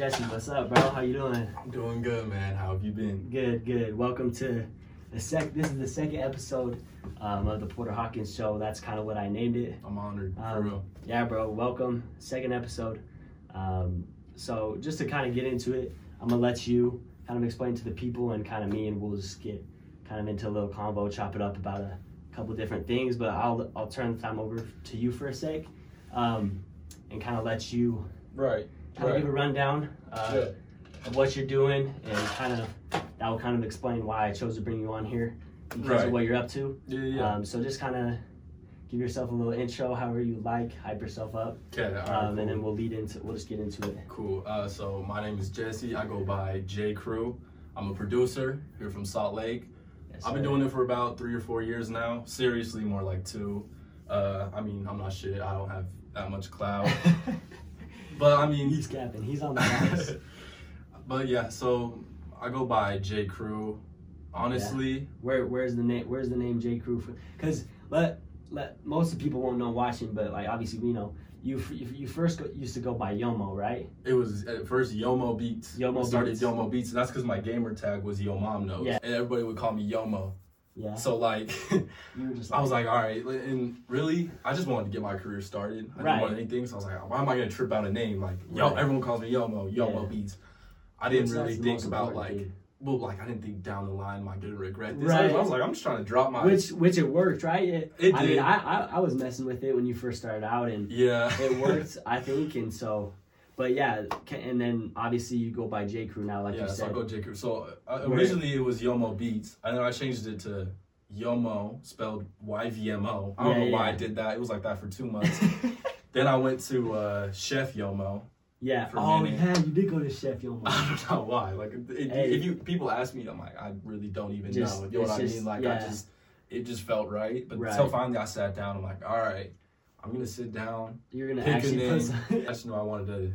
Jesse, what's up, bro? How you doing? I'm doing good, man. How have you been? Good, good. Welcome to the sec. This is the second episode um, of the Porter Hawkins Show. That's kind of what I named it. I'm honored, for Um, real. Yeah, bro. Welcome, second episode. Um, so just to kind of get into it, I'm gonna let you kind of explain to the people and kind of me, and we'll just get kind of into a little convo, chop it up about a couple different things. But I'll I'll turn the time over to you for a sec, um, and kind of let you Right. Kind of give a rundown uh, Yeah. of what you're doing, and kind of that will kind of explain why I chose to bring you on here because Right. of what you're up to. Yeah, yeah. Um, so just kind of give yourself a little intro, however you like, hype yourself up, okay. all right, um, cool. and then we'll lead into we'll just get into it. Cool. Uh, so my name is Jesse. I go by JAYCREW. I'm a producer here from Salt Lake. Yes, I've been doing it for about three or four years now. Seriously, more like two. Uh, I mean, I'm not shit. I don't have that much clout. but I mean, He's capping. He's on the rise. but yeah, so I go by JAYCREW. Honestly, Where where's the name? Where's the name JAYCREW? Because let let most of the people won't know watching, but like obviously we know you you, first go, used to go by Yomo, right? it was at first Yomo Beats. Yomo I started Beats. Yomo Beats. and That's because my gamer tag was Yo Mom Knows. Yeah. And everybody would call me Yomo. Yeah. So like, were I was like, all right. And really, I just wanted to get my career started. I Right. didn't want anything. So I was like, why am I gonna trip out a name? Like, yo, Right. everyone calls me Yomo. Yomo Yeah. Beats. I didn't really think about like, thing. well, like I didn't think down the line am I gonna regret this. Right. I was like, I'm just trying to drop my. which which it worked, right? It, It I did. mean, I, I I was messing with it when you first started out, and yeah. it worked, I think, and so. But yeah, and then obviously you go by JAYCREW now, like yeah, you so said. I go JAYCREW. So uh, originally it was Yomo Beats, and then I changed it to Yomo, spelled Y V M O. I don't Yeah, know why I did that. It was like that for two months. then I went to uh, Chef Yomo. yeah. for Oh minute. yeah, you did go to Chef Yomo. I don't know why. Like, it, Hey. if you people ask me, I'm like, I really don't even Just- know. You know what I just- mean? Like, yeah. I just, it just felt right. But Right. so finally, I sat down. I'm like, all right, I'm gonna sit down. You're gonna Pick a actually put name. some, I just knew I wanted to,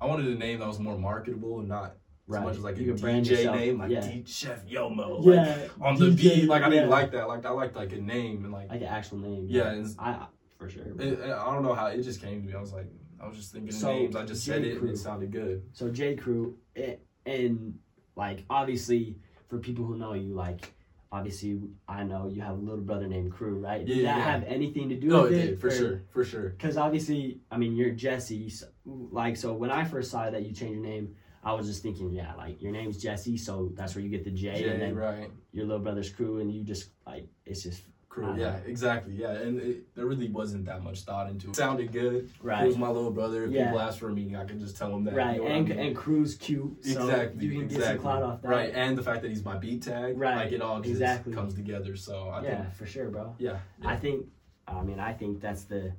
I wanted a name that was more marketable and not right. as much as like a you brand DJ name, like yeah. D- Chef Yomo. Like, yeah. on the DJ, beat. Like I didn't yeah. like that. Like I liked like a name and like like an actual name. yeah. And I for sure. it, I don't know how it just came to me. I was like, I was just thinking So, names. I just said J. it and it sounded good. So JAYCREW, it, and like obviously for people who know you, like obviously I know you have a little brother named Crew, right? Did Yeah, that yeah. have anything to do oh, with it? No, it did for or- sure, for sure. Because obviously, I mean, you're Jesse. So, like, so when I first saw that you changed your name, I was just thinking, yeah, like your name's Jesse, so that's where you get the J, Jay, and then right? your little brother's Crew, and you just like it's just Crew, I yeah, exactly, yeah. And it, there really wasn't that much thought into it. Sounded good. right, He was my little brother. If Yeah. people ask for a meeting, I can just tell them that. right, you know what I and mean? and Crew's cute, so exactly, you can get some clout off that, Right, and the fact that he's my beat tag, Right, Like it all just exactly. comes together. So I think yeah, think, for sure, bro. yeah, I think, I mean, I think that's the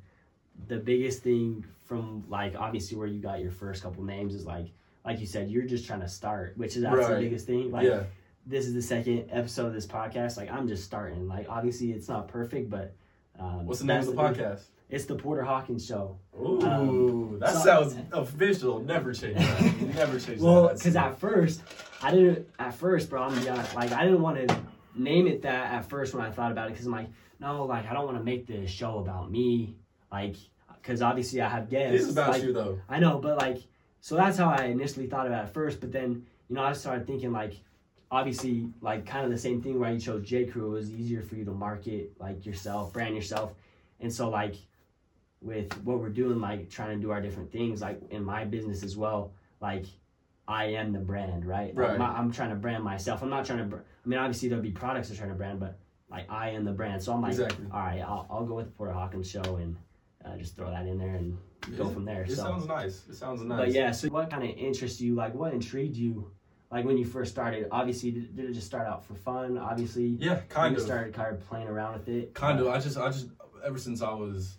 the biggest thing from like obviously where you got your first couple names is like like you said you're just trying to start, which is that's the biggest thing. Like yeah, this is the second episode of this podcast. Like I'm just starting. Like obviously it's not perfect, but um, What's the name of the podcast? It's the Porter Hawkins Show. Ooh, Um, that so- sounds official. Never change that. Never change Well, because at first I didn't. At first, bro, I'm gonna be honest, like I didn't want to name it that at first when I thought about it because I'm like, no, like I don't want to make the show about me, like because obviously I have guests. it is about like, you though. I know, but like, so that's how I initially thought about it at first. But then, you know, I started thinking like, obviously, like kind of the same thing where you chose JAYCREW. It was easier for you to market like yourself, brand yourself, and so like, with what we're doing, like trying to do our different things, like in my business as well, like. I am the brand, right? Like, Right. my- I'm trying to brand myself. I'm not trying to. Br- I mean, obviously there'll be products I'm trying to brand, but like I am the brand. So I'm like, Exactly. all right, I'll, I'll go with the Porter Hawkins show and uh, just throw that in there and go from there. It so. sounds nice. It sounds nice. But yeah, so what kind of interests you? Like, what intrigued you? Like when you first started, obviously, did, did it just start out for fun? Obviously, yeah, kind you of. started kind of playing around with it. Kind of. I just, I just, ever since I was,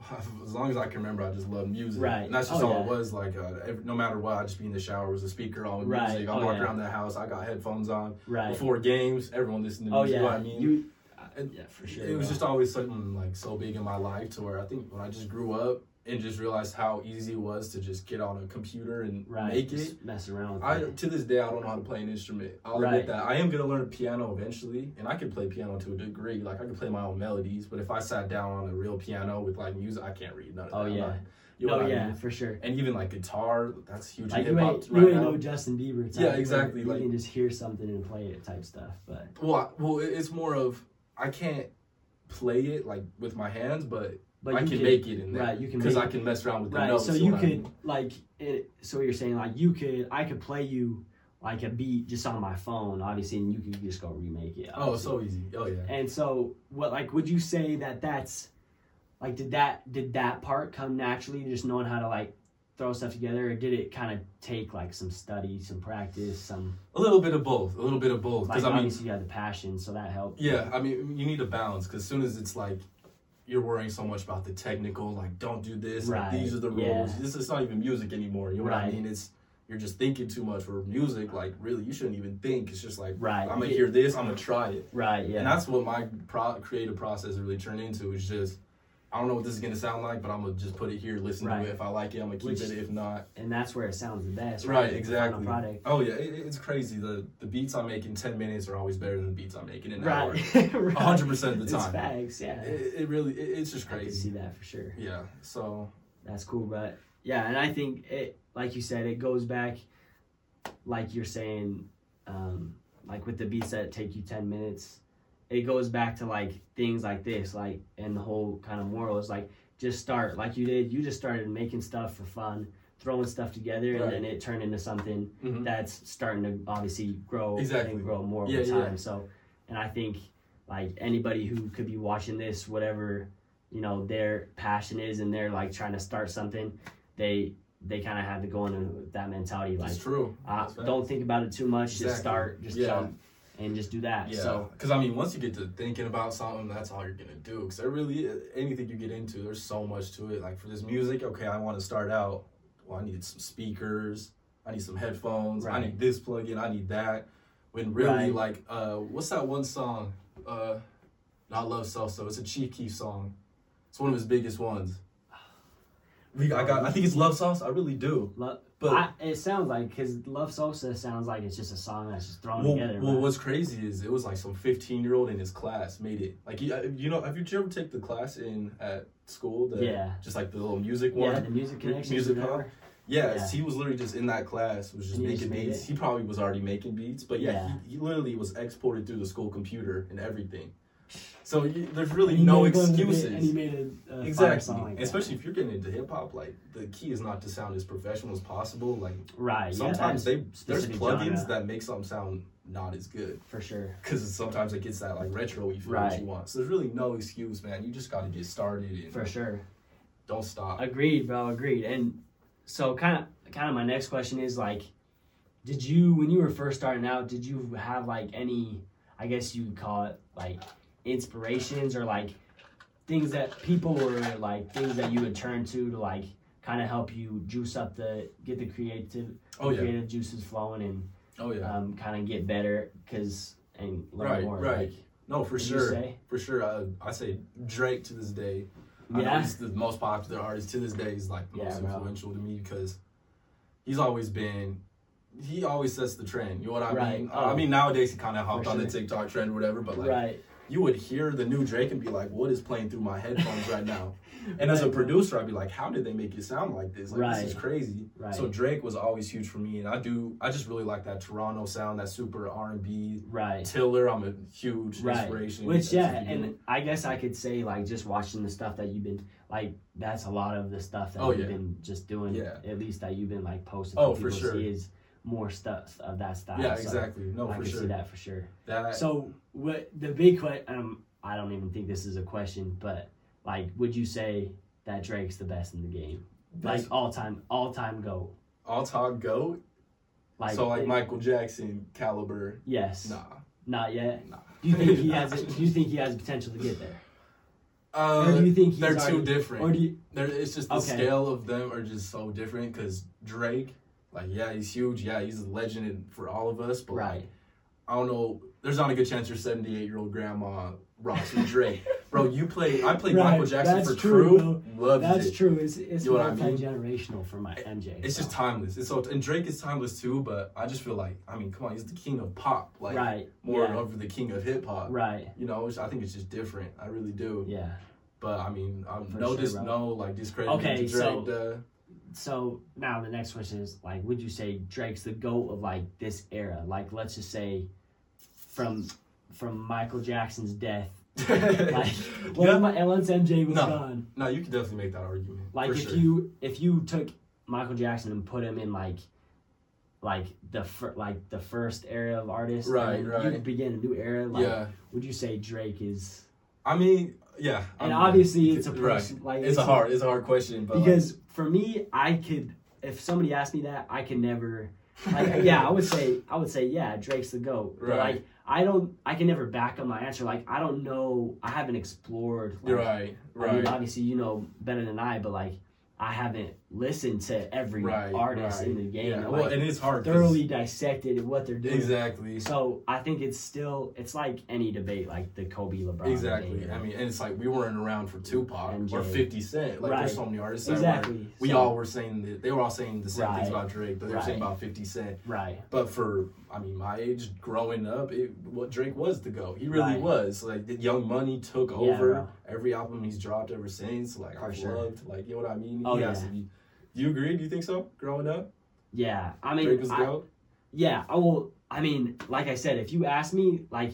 as long as I can remember, I just loved music. Right. And that's just Oh, all yeah. it was. Like, uh, every, no matter what, I just be in the shower with a speaker on with Right. music. I'm Oh, walking yeah. around the house. I got headphones on. right. Before games, everyone listening to oh music. yeah, You know what I mean? you. Yeah, for sure. it was just always something like so big in my life to where I think when I just grew up and just realized how easy it was to just get on a computer and right. make just it. mess around with I it. to this day I don't know how to play an instrument. I'll Right. admit that. I am gonna learn piano eventually, and I can play piano to a degree. Like I can play my own melodies, but if I sat down on a real piano with like music, I can't read none of Oh, that. Yeah. You know oh, I yeah, for sure. And even like guitar, that's huge Like you ain't, right you ain't now. no Justin Bieber. Type, Yeah, exactly, You like- can just hear something and play it type stuff. But Well, I- well, it's more of I can't play it like with my hands, but, but I you can could- make it in there. right, you can because I can mess around with the right. notes. So you you know what I could mean? like it. So you're saying like you could I could play you like a beat just on my phone, obviously, and you could just go remake it. Oh, so easy. Oh yeah. And so, what like would you say that that's like did that did that part come naturally, just knowing how to like throw stuff together, or did it kind of take like some study, some practice, some A little bit of both. A little bit of both. like Because I mean, you had the passion, so that helped. yeah. I mean, you need a balance. Because as soon as it's like you're worrying so much about the technical, like don't do this, Right, these are the yeah. rules. This is not even music anymore. You know what I mean? It's you're just thinking too much. For music, like really, you shouldn't even think. It's just like Right. I'm gonna hear this. I'm gonna try it. Right. Yeah. And that's what my pro- creative process really turned into. Is just I don't know what this is gonna sound like, but I'm gonna just put it here, listen Right. to it. If I like it, I'm gonna keep Which- it. If not, and that's where it sounds the best. right, final exactly. Product. Oh yeah, it, it's crazy. The the beats I make in ten minutes are always better than the beats I make in an hour. Right. right. hundred percent of the It's time. facts. Yeah. It, it really, it, it's just crazy. I can see that for sure. Yeah. So That's cool, but yeah, and I think it, like you said, it goes back, like you're saying, um, like with the beats that take you ten minutes, it goes back to like things like this, like, and the whole kind of moral is like just start like you did. You just started making stuff for fun, throwing stuff together, Right. and then it turned into something mhm. that's starting to obviously grow Exactly. and grow more Yeah, over yeah. time. So, and I think like anybody who could be watching this, whatever you know their passion is, and they're like trying to start something, they they kind of have to go into that mentality. Like, it's true. uh, don't think about it too much. Just start, just Yeah. jump, and just do that. Yeah, So because I mean, once you get to thinking about something, that's all you're gonna do. Because there really, anything you get into, there's so much to it. Like for this music, okay, I want to start out. Well, I need some speakers. I need some headphones. I need this plug-in. I need that. When really, Right. like, uh, what's that one song? Uh, not Love Salsa. It's a Chief Keef song. It's one of his biggest ones. We, I got. I think it's Love Sauce. I really do. lo- But I, it sounds like because Love Sosa sounds like it's just a song that's just thrown Well, together. well, right? what's crazy is it was like some 15 year old in his class made it. Like, you, uh, you know, have you ever take the class in at school? The, Yeah. Just like the little music one. yeah, the music connection. music. Yeah, Yeah. he was literally just in that class, was just he making made beats. it? He probably was already making beats, but yeah, Yeah. He, he literally was exported through the school computer and everything. So you, there's really no made one of the excuses. and he made a, fire Exactly, like that. especially if you're getting into hip hop. Like the key is not to sound as professional as possible. Like right. sometimes yeah, they there's plugins genre, that make something sound not as good. for sure. because sometimes it gets that like retro feel Right. that you want. So there's really no excuse, man. You just got to get started and For sure. don't stop. Agreed, bro. Agreed. And so, kind of, kind of, my next question is like, did you, when you were first starting out, did you have like any, I guess you would call it like inspirations or like things that people were like things that you would turn to to like kind of help you juice up the get the creative oh yeah, creative juices flowing and oh yeah. um, kind of get better because and learn Right, more. right. Like, no, for sure, for sure. I, I say Drake to this day. I know Yeah. he's the most popular artist to this day. He's like the Yeah, most bro. influential to me because he's always been. He always sets the trend. You know what I Right. mean? Oh. I mean nowadays he kind of hopped For on the. TikTok trend or whatever, but like right. You would hear the new Drake and be like, "What is playing through my headphones right now?" And as a producer, I'd be like, "How did they make it sound like this? Like this is crazy." Right. So Drake was always huge for me, and I do. I just really like that Toronto sound, that super R and B. Right. Tiller, I'm a huge Right. inspiration. Which yeah, you and I guess I could say like just watching the stuff that you've been like that's a lot of the stuff that Oh, you've yeah. been just doing. Yeah. At least that you've been like posting. Oh, for for people to sure. Is more stuff of that style. yeah, so exactly. No, I for can sure. see that for sure. That So what the big question? Um, I don't even think this is a question, but like, would you say that Drake's the best in the game? Like all time, all time go. all time goat. Like so like it- Michael Jackson caliber. Yes. Nah, Not yet. nah. Do you think he has? do you think he has potential to get there? Uh, Or do you think he's they're already- too different? Or do you? It's just the Okay. scale of them are just so different. Because Drake, like, yeah, he's huge. Yeah, he's a legend for all of us. But Right. like, I don't know. There's not a good chance your 78 year old grandma rocks with Drake, bro. You play. I played Right, Michael Jackson that's for true, True. Loved That's it. true. It's it's You know what I mean? multi generational for my MJ. It's so. just timeless. It's so and Drake is timeless too. But I just feel like I mean, come on, he's the king of pop. Like right. more yeah. of the king of hip hop. Right. You know, I think it's just different. I really do. Yeah. But I mean, um, For no, sure, dis- bro. no, like discredit Okay, to Drake. so- uh, So now the next question is like, would you say Drake's the goat of like this era? Like, let's just say from from Michael Jackson's death, like yeah. when, and once MJ was No. gone. no, you could definitely make that argument. Like if sure. you if you took Michael Jackson and put him in like like the fir- like the first era of artists, Right, and right. You begin a new era. Like, yeah, Would you say Drake is? I mean, yeah, And obviously, it's a right. Like It's a hard, it's a hard question, but like, because for me, I could if somebody asked me that, I could never. Like, yeah, I would say I would say yeah, Drake's the goat. But like I don't, I can never back up my answer. Like I don't know, I haven't explored. Like, right, I mean, right, obviously, you know better than I, but like I haven't listened to every right, artist right. in the game. Yeah, and, well, like, and it's hard. thoroughly dissected what they're doing. Exactly. So I think it's still it's like any debate, like the Kobe LeBron. Exactly. debate, I mean, and it's like we weren't around for Tupac MJ. or Fifty Cent. Like Right. there's so many artists. exactly. We So- all were saying that they were all saying the same things about Drake, but they were saying about Fifty Cent. right. But for I mean, my age, growing up, it, what Drake was the go. He really was. Like the Young Money took over every album he's dropped ever since. Like I've sure. loved. Like you know what I mean? Oh, He has yeah. Do you agree? Do you think so? Growing up, Yeah, I mean, Drake was I- go. yeah. I will. I mean, like I said, if you ask me, like,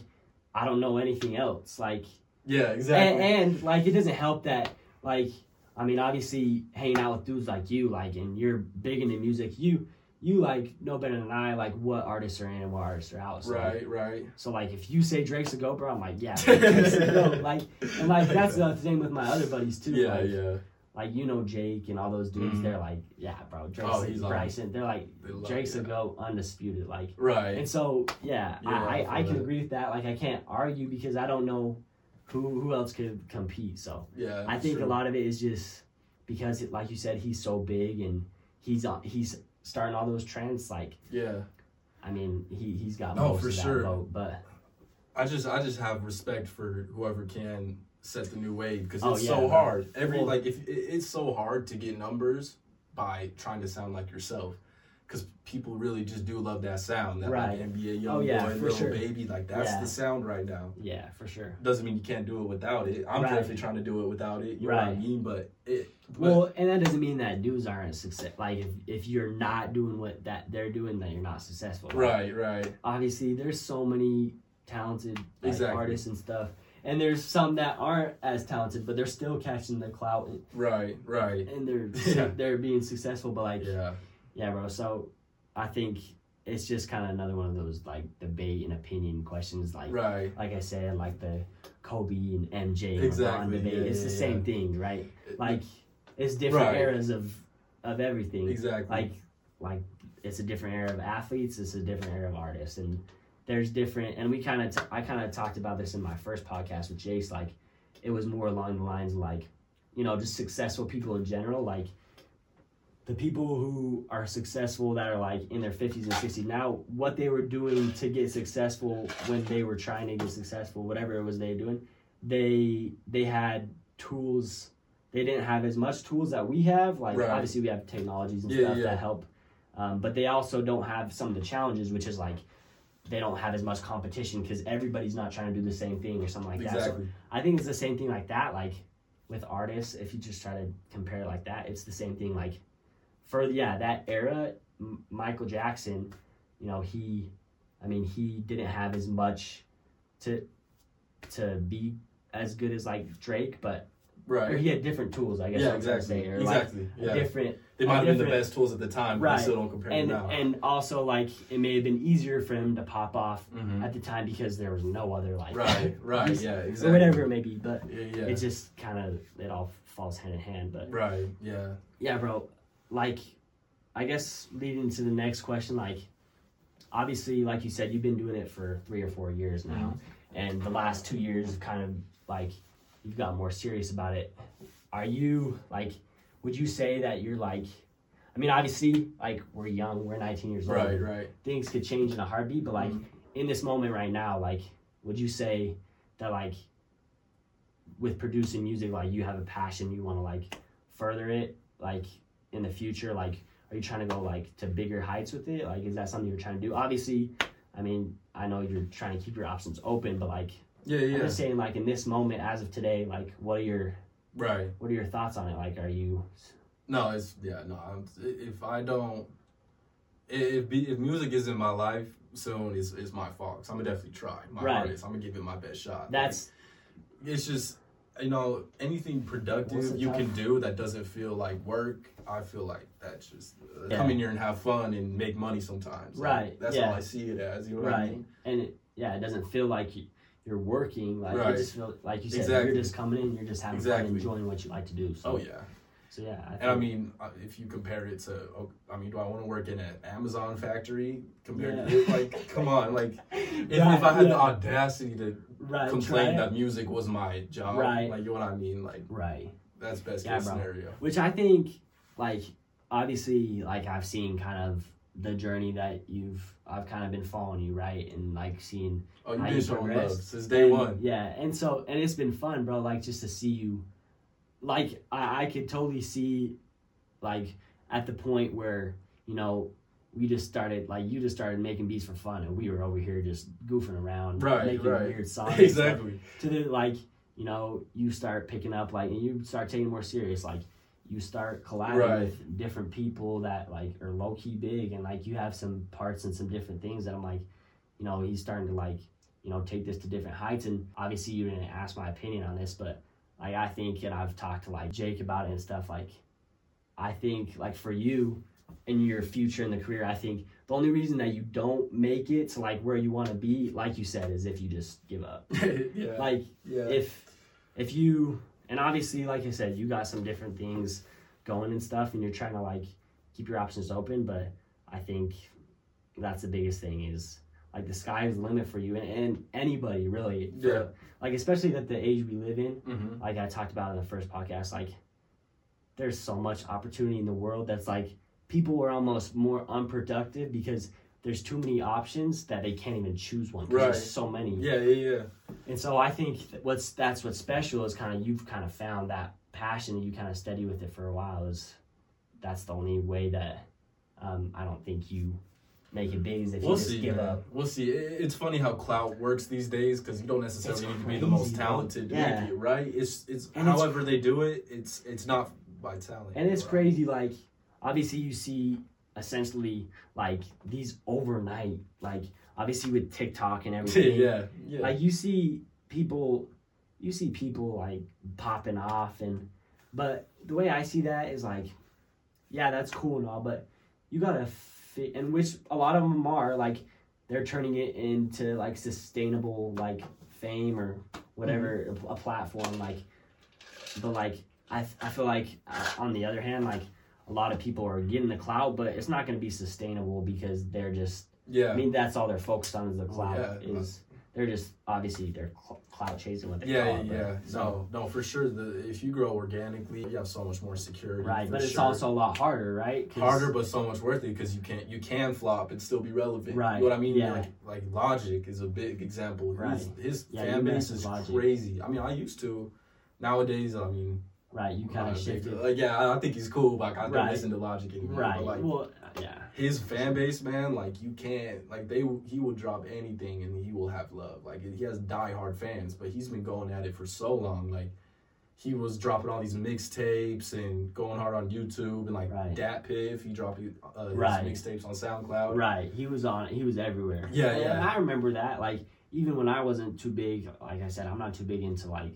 I don't know anything else. Like, Yeah, exactly. and like, it doesn't help that, like, I mean, obviously, hanging out with dudes like you, like, and you're big into music, you, you like know better than I, like, what artists are in and what artists are out. So, like, right, right. So like if you say Drake's a go, bro, I'm like, yeah, Drake's a go. Like and like that's the thing with my other buddies too. Yeah, like, yeah. Like you know Jake and all those dudes, Mhm. they're like, yeah, bro, Drake's Oh, a, he's Bryson. They're like They love- Drake's a yeah. go, undisputed. Like Right. and so yeah, Yeah, I, I I, can agree with that. Like I can't argue because I don't know who who else could compete. So Yeah. I think true. a lot of it is just because it, like you said, he's so big and he's on he's starting all those trends. Like Yeah. I mean, he he's got No, most for sure. vote, but I just I just have respect for whoever can set the new wave because Oh, it's yeah, so bro. hard. Every Well- like if it, it's so hard to get numbers by trying to sound like yourself because people really just do love that sound. That Right. like NBA oh, young Oh, yeah, boy, little sure. baby, like that's Yeah. the sound right now. yeah, for sure. Doesn't mean you can't do it without it. I'm Right. definitely trying to do it without it. You know what I Right. mean? But it. But, Well, and that doesn't mean that dudes aren't success. Like if, if you're not doing what that they're doing, then you're not successful. Like, right, right, Obviously, there's so many talented like, Exactly. artists and stuff, and there's some that aren't as talented, but they're still catching the clout and, right, right. and they're Yeah. they're being successful. But like, yeah. Yeah, bro. So I think it's just kind of another one of those like debate and opinion questions. Like, right. like I said, like the Kobe and MJ and Exactly, debate. yeah, it's the yeah, same yeah. thing, right? Like it's different Right. eras of of everything. exactly. Like like it's a different era of athletes. It's a different era of artists, and there's different. And we kind of t- I kind of talked about this in my first podcast with Jace. Like it was more along the lines of like you know just successful people in general. Like the people who are successful that are like in their 50s and 60s now what they were doing to get successful when they were trying to get successful whatever it was they were doing they they had tools they didn't have as much tools that we have like Right. obviously we have technologies and Yeah, stuff yeah. that help um, but they also don't have some of the challenges which is like they don't have as much competition because everybody's not trying to do the same thing or something like that so exactly. I think it's the same thing like that. Like with artists, if you just try to compare it like that, it's the same thing. Like for yeah, that era, M- Michael Jackson, you know, he, I mean, he didn't have as much to to be as good as like Drake, but or Right. he had different tools. I guess Yeah, I'm trying to exactly. say, or like Exactly. Yeah. different They might have been the best tools at the time, but Right. they still don't compare and to now. and also like it may have been easier for him to pop off Mhm. at the time because there was no other like Right, right, yeah, or whatever it may be, but. Yeah, yeah. it just kind of it all falls hand in hand but right, yeah. yeah bro like i guess leading to the next question like obviously like you said you've been doing it for three or four years now and the last two years have kind of like you've got more serious about it are you like would you say that you're like i mean obviously like we're young we're 19 years old Right, right. things could change in a heartbeat but like Mhm. in this moment right now like would you say that like with producing music like you have a passion you want to like further it like in the future like are you trying to go like to bigger heights with it like is that something you're trying to do obviously i mean i know you're trying to keep your options open but like Yeah, yeah. i'm just saying like in this moment as of today like what are your Right. what are your thoughts on it? Like, are you No, it's yeah, no. I'm, if I don't, if if music is in my life soon, it's, it's my fault. i I'm gonna definitely try my Right. hardest. I'm gonna give it my best shot. that's Like, it's just you know anything productive you time? can do that doesn't feel like work. I feel like that's just uh, Yeah. come in here and have fun and make money sometimes. Like, Right, That's yeah. all I see it as. You know what I right? mean? And it, yeah, it doesn't feel like you're working. Like Right. it just feel like you said, Exactly. you're just coming in, you're just having fun, enjoying what you like to do. So, Oh yeah. so yeah. I And I mean, uh, if you compare it to, oh, I mean, do I want to work in an Amazon factory compared Yeah. to it? Like, come on, like, if, Right, if I had the audacity to right, complain that music was my job, Right. like, you know what I mean? Like, right. that's best Yeah, case bro. scenario. Which I think, like, obviously, like I've seen kind of the journey that you've, I've kind of been following you, right, and like seeing Oh, you've been showing love since day And, one. Yeah, and so and it's been fun, bro. Like just to see you, like I, I could totally see, like at the point where you know we just started, like you just started making beats for fun, and we were over here just goofing around, Right, making right. weird songs, exactly. To the like, you know, you start picking up like, and you start taking more serious, like. You start collabing Right. with different people that like are low key big, and like you have some parts and some different things that I'm like, you know, he's starting to like you know, take this to different heights. And obviously, you didn't ask my opinion on this, but like I think, and I've talked to like Jake about it and stuff. Like, I think like for you in your future in the career, I think the only reason that you don't make it to like where you want to be, like you said, is if you just give up. yeah. Like yeah. if if you and obviously, like I said, you got some different things going and stuff, and you're trying to like keep your options open. But I think that's the biggest thing is like the sky is the limit for you and, and anybody really. for- Yeah. Like especially at the age we live in, hmm like I talked about in the first podcast, like there's so much opportunity in the world that's like people are almost more unproductive because there's too many options that they can't even choose one because Right. there's so many. Yeah, yeah, yeah. And so I think that what's that's what's special is kind of you've kind of found that passion and you kind of steady with it for a while is that's the only way that um, I don't think you make it big is if We'll you just see, give man. up. We'll see. It- It's funny how clout works these days because you don't necessarily It's need to be the most talented Yeah. it, right? It's it's And it's- however they do it. It's it's not by talent. And it's right? crazy like obviously you see essentially like these overnight like obviously with TikTok and everything yeah, yeah. like you see people you see people like popping off and but the way i see that is like yeah that's cool and all but you gotta fit and which a lot of them are like they're turning it into like sustainable like fame or whatever a, a platform like but like I, I feel like uh, on the other hand like a lot of people are getting the clout but it's not going to be sustainable because they're just yeah. I mean, that's all they're focused on is the cloud. yeah. Is they're just obviously they're cl- cloud chasing what they yeah, call it. yeah, but- So, no, no, for sure. The if you grow organically, you have so much more security. right, but it's sure. also a lot harder, right? harder, but so much worth it because you can't you can flop and still be relevant. Right, You know what I mean? yeah. Like like Logic is a big example. His, Right. his Yeah, you fan base is Logic. crazy. I mean, I used to. Nowadays, I mean, Right, you kind of not a big- shifted. Like, yeah, I I think he's cool, but I don't Right. listen to Logic anymore. Right. But like well, yeah. his fan base, man, like you can't like they he will drop anything and he will have love. Like he has diehard fans, but he's been going at it for so long. Like he was dropping all these mixtapes and going hard on YouTube and like Right. Dat Piff, he dropped uh, his Right. mixtapes on SoundCloud. Right. He was on. He was everywhere. Yeah, And yeah. I remember that. Like even when I wasn't too big, like I said, I'm not too big into like,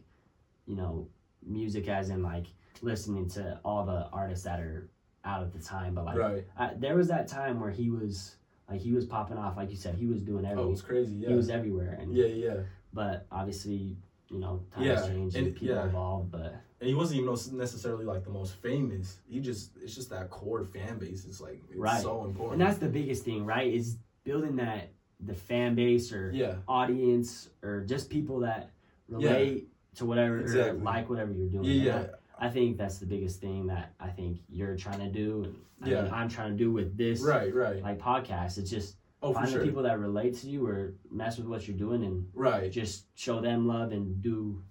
you know, music as in like listening to all the artists that are out at the time. But like, Right. I, there was that time where he was like he was popping off. Like you said, he was doing everything. Oh, everything. it's crazy. Yeah. He was everywhere. And yeah, yeah. but obviously, you know, times Yeah, change and and- people yeah. evolve. But And he wasn't even necessarily like the most famous. He just it's just that core fan base. It's like it's Right. so important. and that's the biggest thing, right? Is building that the fan base or yeah. audience or just people that relate to whatever Exactly. like whatever you're doing. Yeah, yeah. I, I think that's the biggest thing that I think you're trying to do. Yeah. I'm trying to do with this Right, right. like podcast. It's just Oh, for find sure. the people that relate to you or mess with what you're doing and Right. just show them love and do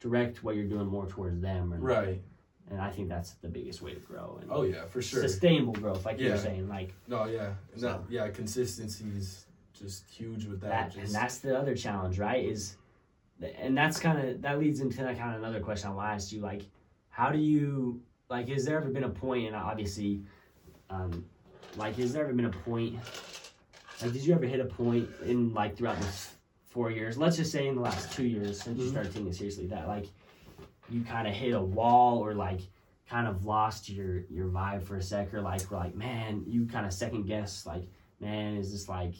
direct what you're doing more towards them. And, Right. and I think that's the biggest way to grow. And Oh yeah, for sure. sustainable growth, like you were Yeah. saying, like No, yeah, So- that, yeah, consistency is just huge with that. that, just, and that's the other challenge, right? Is and that's kind of that leads into that kind of another question I want to ask you. Like, how do you like? Has there ever been a point, and obviously, um, like, has there ever been a point? Like, did you ever hit a point in like throughout this four years? Let's just say in the last two years since you Mhm. started taking it seriously, that like you kind of hit a wall or like kind of lost your your vibe for a sec, or like we're like, man, you kind of second guess, like, man, is this like,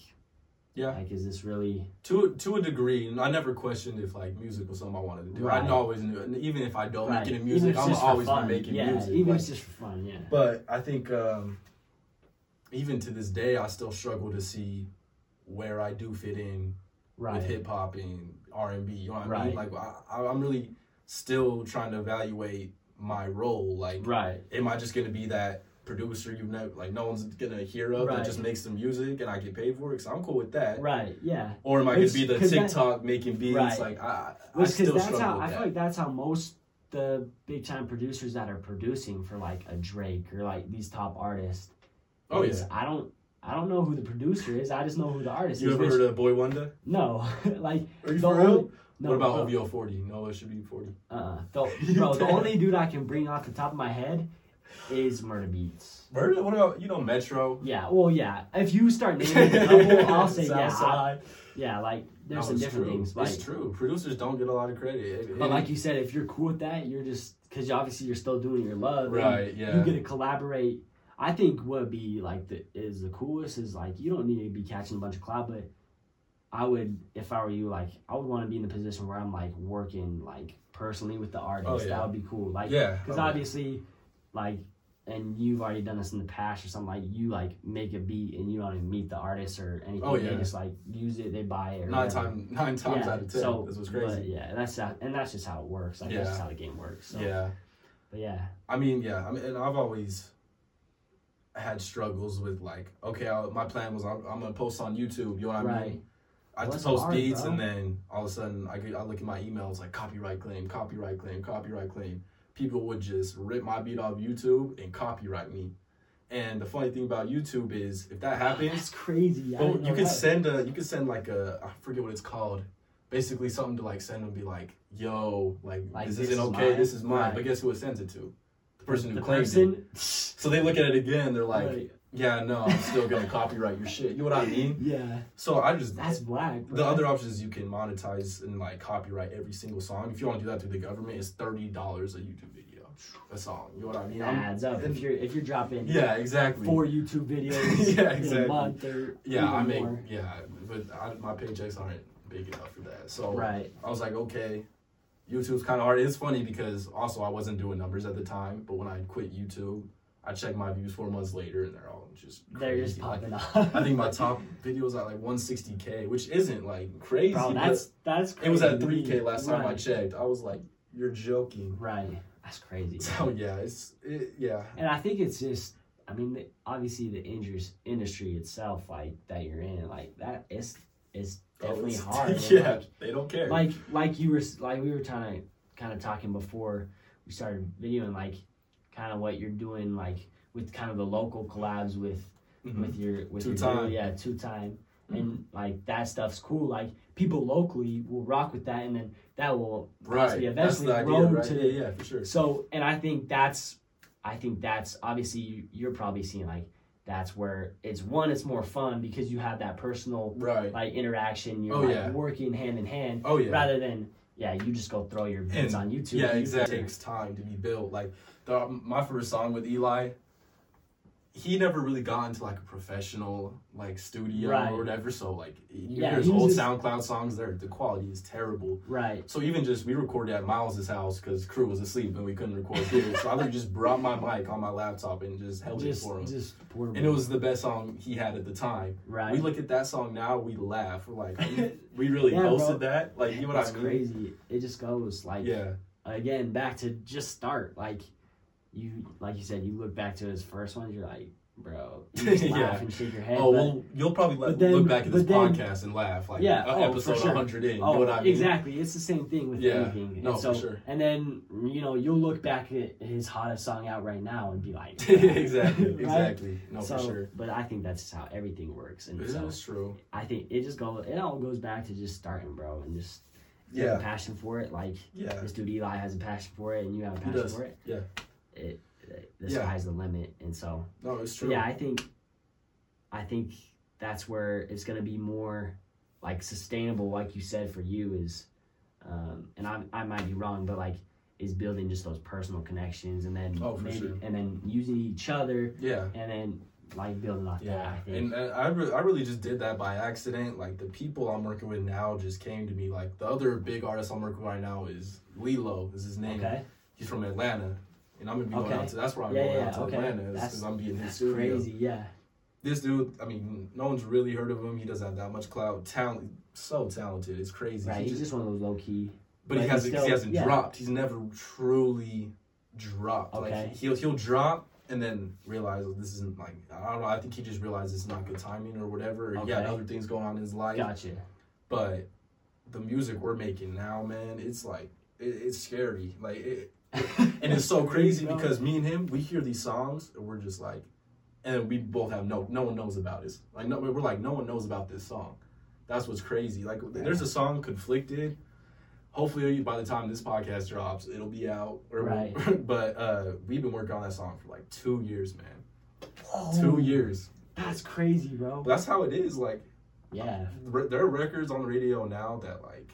Yeah. like, is this really To to a degree, and I never questioned if like music was something I wanted to do. Right. I always knew, and even if I don't right? make it in music, I'm always be making yeah, music. even like- if it's just for fun, yeah. But I think um, even to this day, I still struggle to see where I do fit in Right. with hip hop and R and B. You know what I Right. mean? Like I, I- I'm really still trying to evaluate my role. Like, Right. am I just gonna be that producer you know, like no one's gonna hear of Right. that just makes the music and I get paid for it? Cause I'm cool with that. Right. Yeah. Or am I gonna be the 'cause that- TikTok making beats? Right. Like I, I still that's struggle how with I that. feel like that's how most the big time producers that are producing for like a Drake or like these top artists. Oh, yeah. I don't. I don't know who the producer is. I just know who the artist you is. ever which- heard of Boi-1da? No, like Are you the for real? only- no. what about bro, OVO 40? No, it should be 40. Uh, the, bro, the only dude I can bring off the top of my head is Murda Beatz. Murder? What about you know Metro? Yeah, well, yeah. If you start naming a couple, I'll say yeah. I- yeah, like there's No, some different true. things. Like, it's true. Producers don't get a lot of credit. It- But it- like you said, if you're cool with that, you're just because obviously you're still doing your love. right? Yeah. You get to collaborate. I think what would be like the is the coolest is like you don't need to be catching a bunch of cloud, but I would if I were you like I would want to be in the position where I'm like working like personally with the artist. Oh, yeah. That would be cool. Like yeah. because oh, yeah. Like and you've already done this in the past or something like you like make a beat and you don't even meet the artist or anything. Oh, They yeah. just like use it, they buy it. Nine times nine times Yeah, out of ten. So, this was crazy. yeah, that's how, and that's just how it works. Like that's just how the game works. So, yeah. But yeah. I mean, yeah. I mean, and I've always had struggles with like, okay, I, my plan was I'm, I'm gonna post on YouTube. You know what I Right. mean? I Well, just post hard, beats, bro. and then all of a sudden, I get, I look at my emails like copyright claim, copyright claim, copyright claim. People would just rip my beat off YouTube and copyright me. And the funny thing about YouTube is, if that happens, That's crazy. I Well, you can that. send a you can send like a I forget what it's called. Basically something to like send and be like, yo, like, Like, this, this isn't is okay, mine? this is mine. Right. But guess who it sends it to? The person who the claims it. So they look at it again, they're like, Right. Yeah, no, I'm still gonna copyright your shit. You know what I mean? yeah, So I just that's black. Bro. the other option is you can monetize and like copyright every single song. If you want to do that through the government, it's thirty dollars a YouTube video. A song. You know what I mean? That adds up. If you're if you're dropping yeah, exactly. four YouTube videos Yeah, in exactly. a month or Yeah, I make more. yeah, but I, my paychecks aren't big enough for that. So right. I was like, okay, YouTube's kind of hard. It's funny because also I wasn't doing numbers at the time, but when I quit YouTube, I checked my views four months later, and they're all just They're just popping off. I think my top videos at like 160k, which isn't like crazy. Bro, that's that's crazy. it was at 3k last time I checked. I was like, you're joking. Right. That's crazy. So yeah, it's it, yeah. And I think it's just, I mean, the, obviously the indus- industry itself, like that you're in, like that is is oh, definitely Oh, it's- hard. yeah, like, they don't care. like like you were like we were trying to kind of talking before we started videoing, like kind of what you're doing, like with kind of the local collabs with Mhm. with your with Two your Time. video, yeah, two time. And like that stuff's cool. Like people locally will rock with that, and then that will right, eventually idea, grow right? to yeah, yeah, for sure. so, and I think that's, I think that's obviously you, you're probably seeing like that's where it's one, it's more fun because you have that personal Right. like interaction. You're Oh, like yeah. working hand in hand Oh yeah. rather than yeah, you just go throw your beats on YouTube. Yeah, You- exactly. It takes time to be built. Like the, my first song with Eli, he never really got into like a professional like studio Right. or whatever. So like you Yeah, hear his old just- SoundCloud songs, there the quality is terrible. Right. So even just we recorded at Miles's house because crew was asleep and we couldn't record here. so I just brought my mic on my laptop and just held Just, it for him. just and it was the best song he had at the time. right. We look at that song now, we laugh. We're like, "Are we really Yeah, bro. posted that? Like, you know what That's I mean? crazy. It just goes like Yeah. again back to just start like you like you said you look back to his first ones you're like bro you just Yeah. laugh and shake your head Oh but- well, you'll probably let, then- look back at this then- podcast and laugh like Yeah, oh, oh for episode sure. 100 in. You Oh, know what I mean? exactly. It's the same thing with Yeah. anything. No, and so, for sure. And then you know you'll look back at his hottest song out right now and be like, exactly, Right? exactly. No, so, for sure. But I think that's how everything works, and It so true. I think it just goes. It all goes back to just starting, bro, and just you Yeah. a passion for it. Like Yeah. this dude Eli has a passion for it, and you have a passion for it. Yeah. It, it the Yeah. sky's the limit, and so No, it's true. yeah, I think, I think that's where it's gonna be more like sustainable, like you said for you is, um, and I I might be wrong, but like is building just those personal connections, and then Oh, for maybe sure. and then using each other, Yeah. and then like building off that. Yeah, I think. and, and I, re- I really just did that by accident. Like the people I'm working with now just came to me. Like the other big artist I'm working with right now is Lilo. Is his name? okay, He's from Atlanta, and I'm gonna be going Okay. out to. That's where I'm Yeah, going yeah, out to okay. Atlanta because I'm being in his studio. crazy. Yeah, This dude, I mean, no one's really heard of him. He doesn't have that much clout. Talent, so talented. It's crazy. right. He He's just- just one of those low key. but he hasn't. 'cause he hasn't yeah. dropped. He's never truly dropped. Okay. Like he'll he'll drop and then realize oh, this isn't like I don't know. I think he just realized it's not good timing or whatever. Or He had other things going on in his life. Gotcha. But the music we're making now, man, it's like it, it's scary. Like it, and it's so crazy because me and him, we hear these songs and we're just like, and we both have no no one knows about this. Like no, we're like no one knows about this song. That's what's crazy. Like there's a song conflicted. Hopefully by the time this podcast drops, it'll be out. Or Right. but uh, we've been working on that song for like two years, man. Oh, Two years. That's crazy, bro. That's how it is. Like Yeah. re- there are records on the radio now that like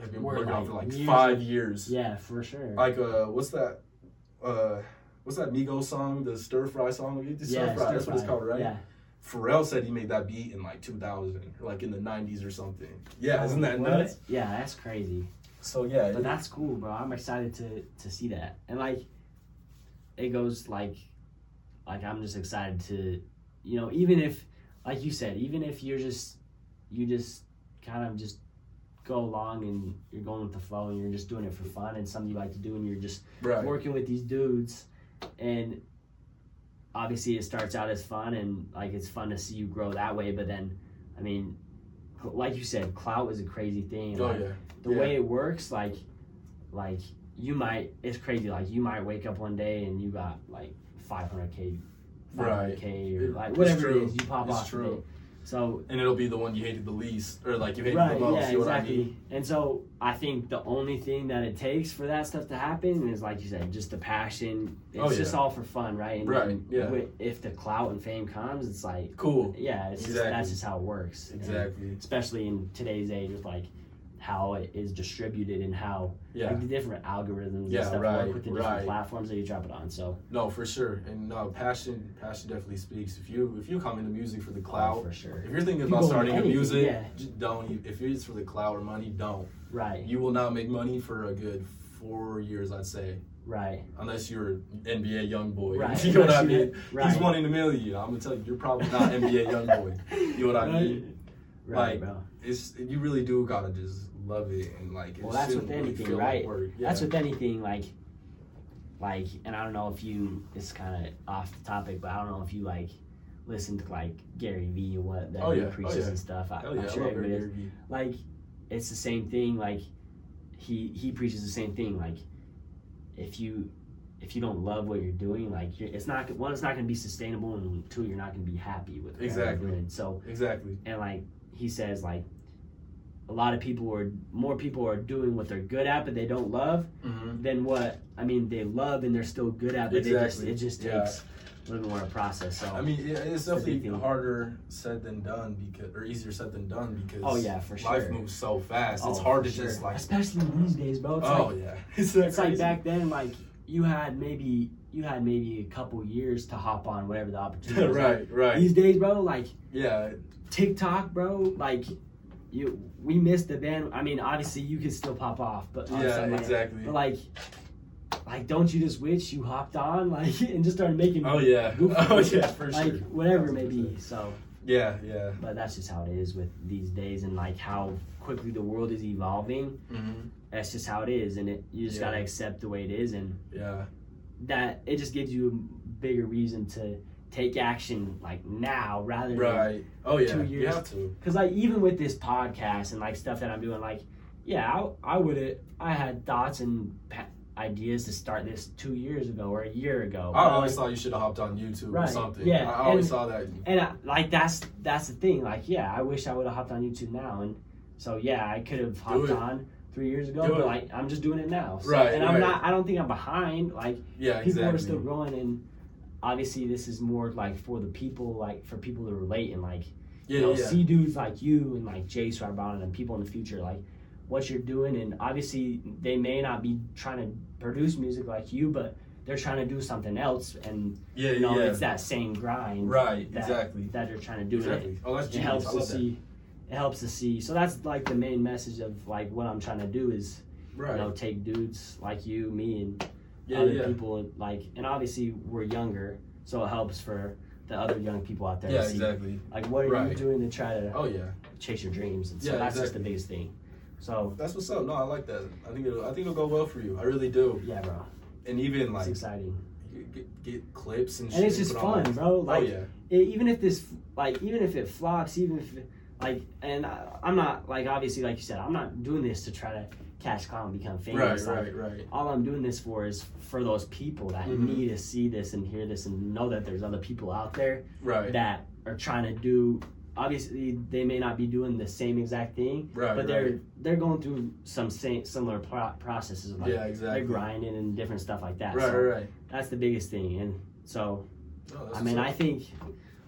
have been working on for like five years. Yeah, for sure. Like uh, what's that? Uh, what's that Migos song? The stir fry song. The stir yeah, fry. That's what it's called, right? Yeah. Pharrell said he made that beat in like 2000, like in the 90s or something. Yeah, isn't that What? nuts? Yeah, that's crazy. So yeah, But that's cool, bro. I'm excited to to see that. And like it goes like like I'm just excited to you know, even if like you said, even if you're just you just kind of just go along and you're going with the flow and you're just doing it for fun and something you like to do and you're just right. working with these dudes and obviously it starts out as fun and like it's fun to see you grow that way but then i mean like you said clout is a crazy thing Oh Like, yeah, the yeah. way it works like like you might it's crazy like you might wake up one day and you got like 500k 500k or It- like whatever it is you pop It's off true. So and it'll be the one you hated the least, or like you hated right the most. yeah you know what I mean? and so i think the only thing that it takes for that stuff to happen is like you said just the passion it's Oh, just all for fun right and, Right, yeah. if the clout and fame comes it's like Cool. yeah it's just, Exactly. that's just how it works And Exactly. especially in today's age with like how it is distributed and how Yeah. like the different algorithms Yeah, and stuff right, work with the different right. platforms that you drop it on so No, for sure. And no, passion, passion definitely speaks. If you if you come into music for the oh, for sure if you're thinking People about starting a music, yeah. don't. If it's for the cloud or money, don't. right You will not make money for a good four years, I'd say, right unless you're an NBA young boy. Right, You know what I you- mean? right. He's one in a million. I'm gonna tell you, you're probably not NBA young boy. You know what I mean? right Like, bro It's you really do gotta just love it and like. Well, that's with anything, like right? work. Yeah. That's with anything like like and I don't know if you it's kind of off the topic, but I don't know if you like listen to like Gary Vee and what that Oh, he yeah. Oh, preaches yeah. and stuff. I, Hell I'm yeah, I sure everybody is. Like it's the same thing. Like he he preaches the same thing. Like if you if you don't love what you're doing, like you're, it's not one, it's not going to be sustainable, and two, you're not going to be happy with Exactly. So Exactly. and like he says like a lot of people are more people are doing what they're good at but they don't love Mm-hmm. than what i mean they love and they're still good at but they just, Exactly. it just Yeah. takes a little more to process so I mean, it- it's definitely harder said than done because, or easier said than done because. Oh, yeah, for sure Life moves so fast. it's Oh, hard for to just like. especially these days bro it's oh like yeah, it's, it's like back then like you had maybe you had maybe a couple years to hop on whatever the opportunity right, right. these days bro like yeah, tiktok bro like you we missed the band i mean obviously you can still pop off but on yeah, exactly. But like, like, don't you just wish you hopped on like and just started making oh yeah, oh yeah, for like sure. whatever it may be. So, Yeah, yeah. but that's just how it is with these days and like how quickly the world is evolving. Mm-hmm. That's just how it is, and it you just Yeah. gotta accept the way it is, and Yeah, that it just gives you a bigger reason to take action like now rather than right. Oh yeah, two you years. have to. Because like even with this podcast and like stuff that I'm doing, like yeah, I, I would have I had thoughts and pa- ideas to start this two years ago or a year ago. I always like, thought you should have hopped on YouTube or something. yeah, I always and- saw that. and I, like that's that's the thing. Like yeah, I wish I would have hopped on YouTube now, and so yeah, I could have hopped on. three years ago, Do but it. like I'm just doing it now. So, Right, And I'm right. not. I don't think I'm behind. Like Yeah, people exactly. are still growing, and obviously this is more like for the people, like for people to relate and like yeah, you know, yeah. see dudes like you and like Jace Arbon and people in the future, like what you're doing. And obviously, they may not be trying to produce music like you, but they're trying to do something else. And yeah, you know, yeah. it's that same grind right, that- exactly. that they're trying to do. Exactly. Oh, that's It, it genius. helps to that. see. It helps to see. So that's like the main message of like what I'm trying to do is Right. you know take dudes like you, me, and yeah, other yeah. people like. And obviously, we're younger, so it helps for the other young people out there Yeah, to see exactly. like what are you doing to try to Oh yeah. chase your dreams. And so Yeah, that's just the biggest thing. So That's what's up. No, I like that. I think it'll I think it'll go well for you. I really do. yeah, bro, And even it's like exciting, get, get, clips and shit. and it's just fun, like- bro. Oh Like yeah. it, even if this, like even if it flops, even if it, like, and I, I'm not like obviously like you said, I'm not doing this to try to catch clown and become Right, famous. Like, right, right. all I'm doing this for is for those people that Mhm. need to see this and hear this and know that there's other people out there Right. that are trying to do. Obviously, they may not be doing the same exact thing, Right. but they're they're going through some same, similar pro- processes. Like yeah, exactly. they're grinding and different stuff like that. Right, so right, right. that's the biggest thing. And so, that's I mean, I think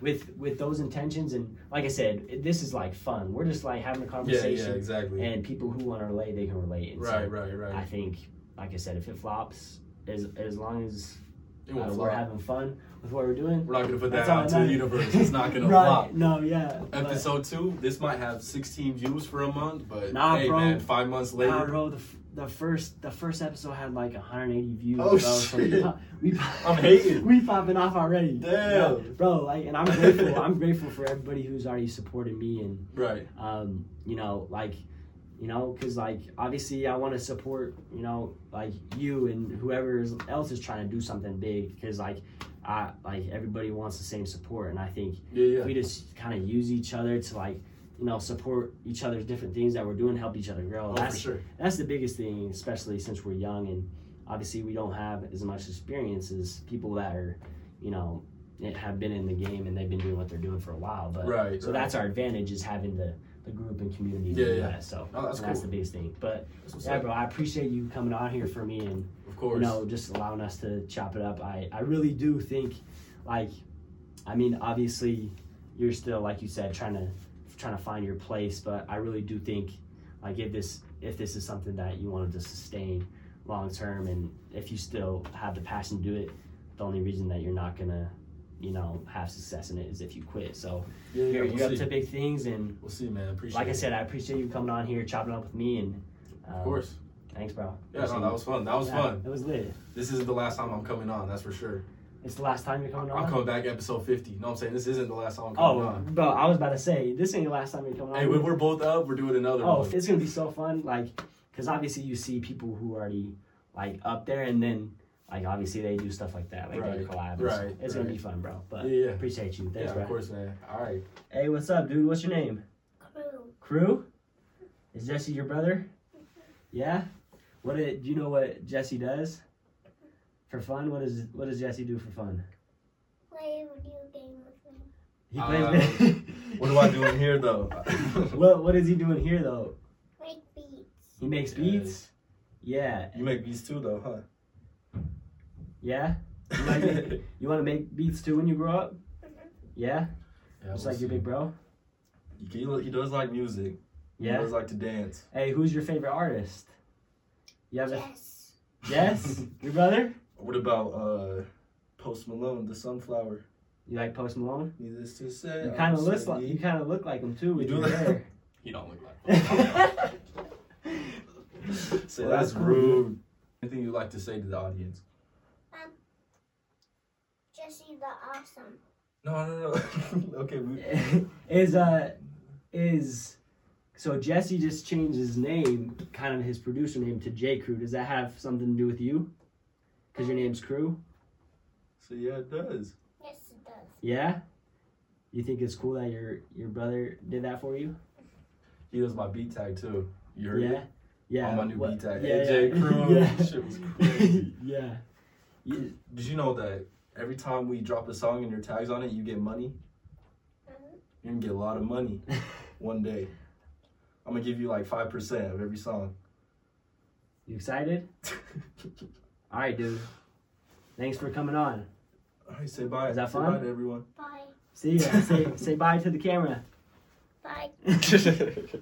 with with those intentions and like I said, it- this is like fun. We're just like having a conversation, yeah, yeah, exactly. and people who want to relate, they can relate. And right, so right, right. I think, like I said, if it flops, as as long as uh, we're having fun with what we're doing, We're not gonna put that out to the universe. It's not gonna right? flop. No, yeah. Episode two, this might have 16 views for a month, but Nah, hey, bro. man, five months later, Nah, bro, the, the first the first episode had like 180 views. Oh, bro, so we shit. we, I'm hating. we popping off already. Damn. bro. Like, and I'm grateful. I'm grateful for everybody who's already supported me, and right, um, you know, like, you know, because like obviously I want to support, you know, like you and whoever else is trying to do something big, because like, I like everybody wants the same support, and I think yeah, yeah, if we just kind of use each other to like you know support each other's different things that we're doing help each other grow oh, that's sure. that's the biggest thing especially since we're young and obviously we don't have as much experience as people that are you know have been in the game and they've been doing what they're doing for a while but Right, so right. that's our advantage is having the the group and community to Yeah, yeah. that so Oh, that's and that's the biggest thing but yeah up. bro i appreciate you coming on here for me and Of course. you know, just allowing us to chop it up. I, I really do think, like, I mean, obviously, you're still, like you said, trying to trying to find your place, but I really do think, like, if this if this is something that you wanted to sustain long term, and if you still have the passion to do it, the only reason that you're not gonna, you know, have success in it is if you quit. So yeah, yeah, you're, we'll you're up see. to big things, and We'll see, man. Appreciate like I said, I appreciate you coming on here, chopping up with me, and um, Of course. thanks, bro. Yeah, no, that was fun. That was Yeah, fun. It was lit. This isn't the last time I'm coming on, that's for sure. It's the last time you're coming on. I'm coming back episode 50. You know what I'm saying? This isn't the last time I'm oh, coming Oh, on. bro, I was about to say this ain't the last time you're coming on. Hey, when we're both up, we're doing another oh, one. it's gonna be so fun, like, cause obviously you see people who are already like up there, and then like obviously they do stuff like that, like they Right, collab. right, It's gonna be fun, bro. But Yeah, yeah. appreciate you. Thanks, yeah, bro. of course, man. All right. Hey, what's up, dude? What's your name? Crew. Crew. Is Jesse your brother? Mm-hmm. Yeah. What did, do you know what Jesse does for fun? What does what does Jesse do for fun? Play a video game with me. He Uh, plays. What do I do in here, though? what What is he doing here though? Make beats. He makes Yeah. beats. Yeah. you make beats too, though, huh? Yeah. You, make- you want to make beats too when you grow up? Mhm. Yeah. Yeah, Just we'll like your big bro. He, he does like music. He Yeah. does like to dance. Hey, who's your favorite artist? You have a Yes. yes. Your brother? What about uh Post Malone, the Sunflower? You like Post Malone? Needless to say, You kind of look like you kind of look like him too with You do your that? hair. He don't look like. Him. Say Well, that's that's cool, rude. Anything you'd like to say to the audience? Jesse the Awesome. No, no, no. okay, we, is uh is so Jesse just changed his name, kind of his producer name to JAYCREW. Does that have something to do with you? Because your name's Crew. so yeah, it does. Yes, it does. Yeah. You think it's cool that your your brother did that for you? He does my B tag too. You heard yeah. it? Yeah. On my new what- beat tag. Yeah, AJ yeah. Crew. Yeah. Shit was crazy. yeah. You- Did you know that every time we drop a song and your tags on it, you get money? Mhm. You're gonna get a lot of money one day. I'm gonna give you like five percent of every song. You excited? All right, dude. Thanks for coming on. All right, say bye. Is that Say fun? bye to everyone. Bye. See ya. say say bye to the camera. Bye.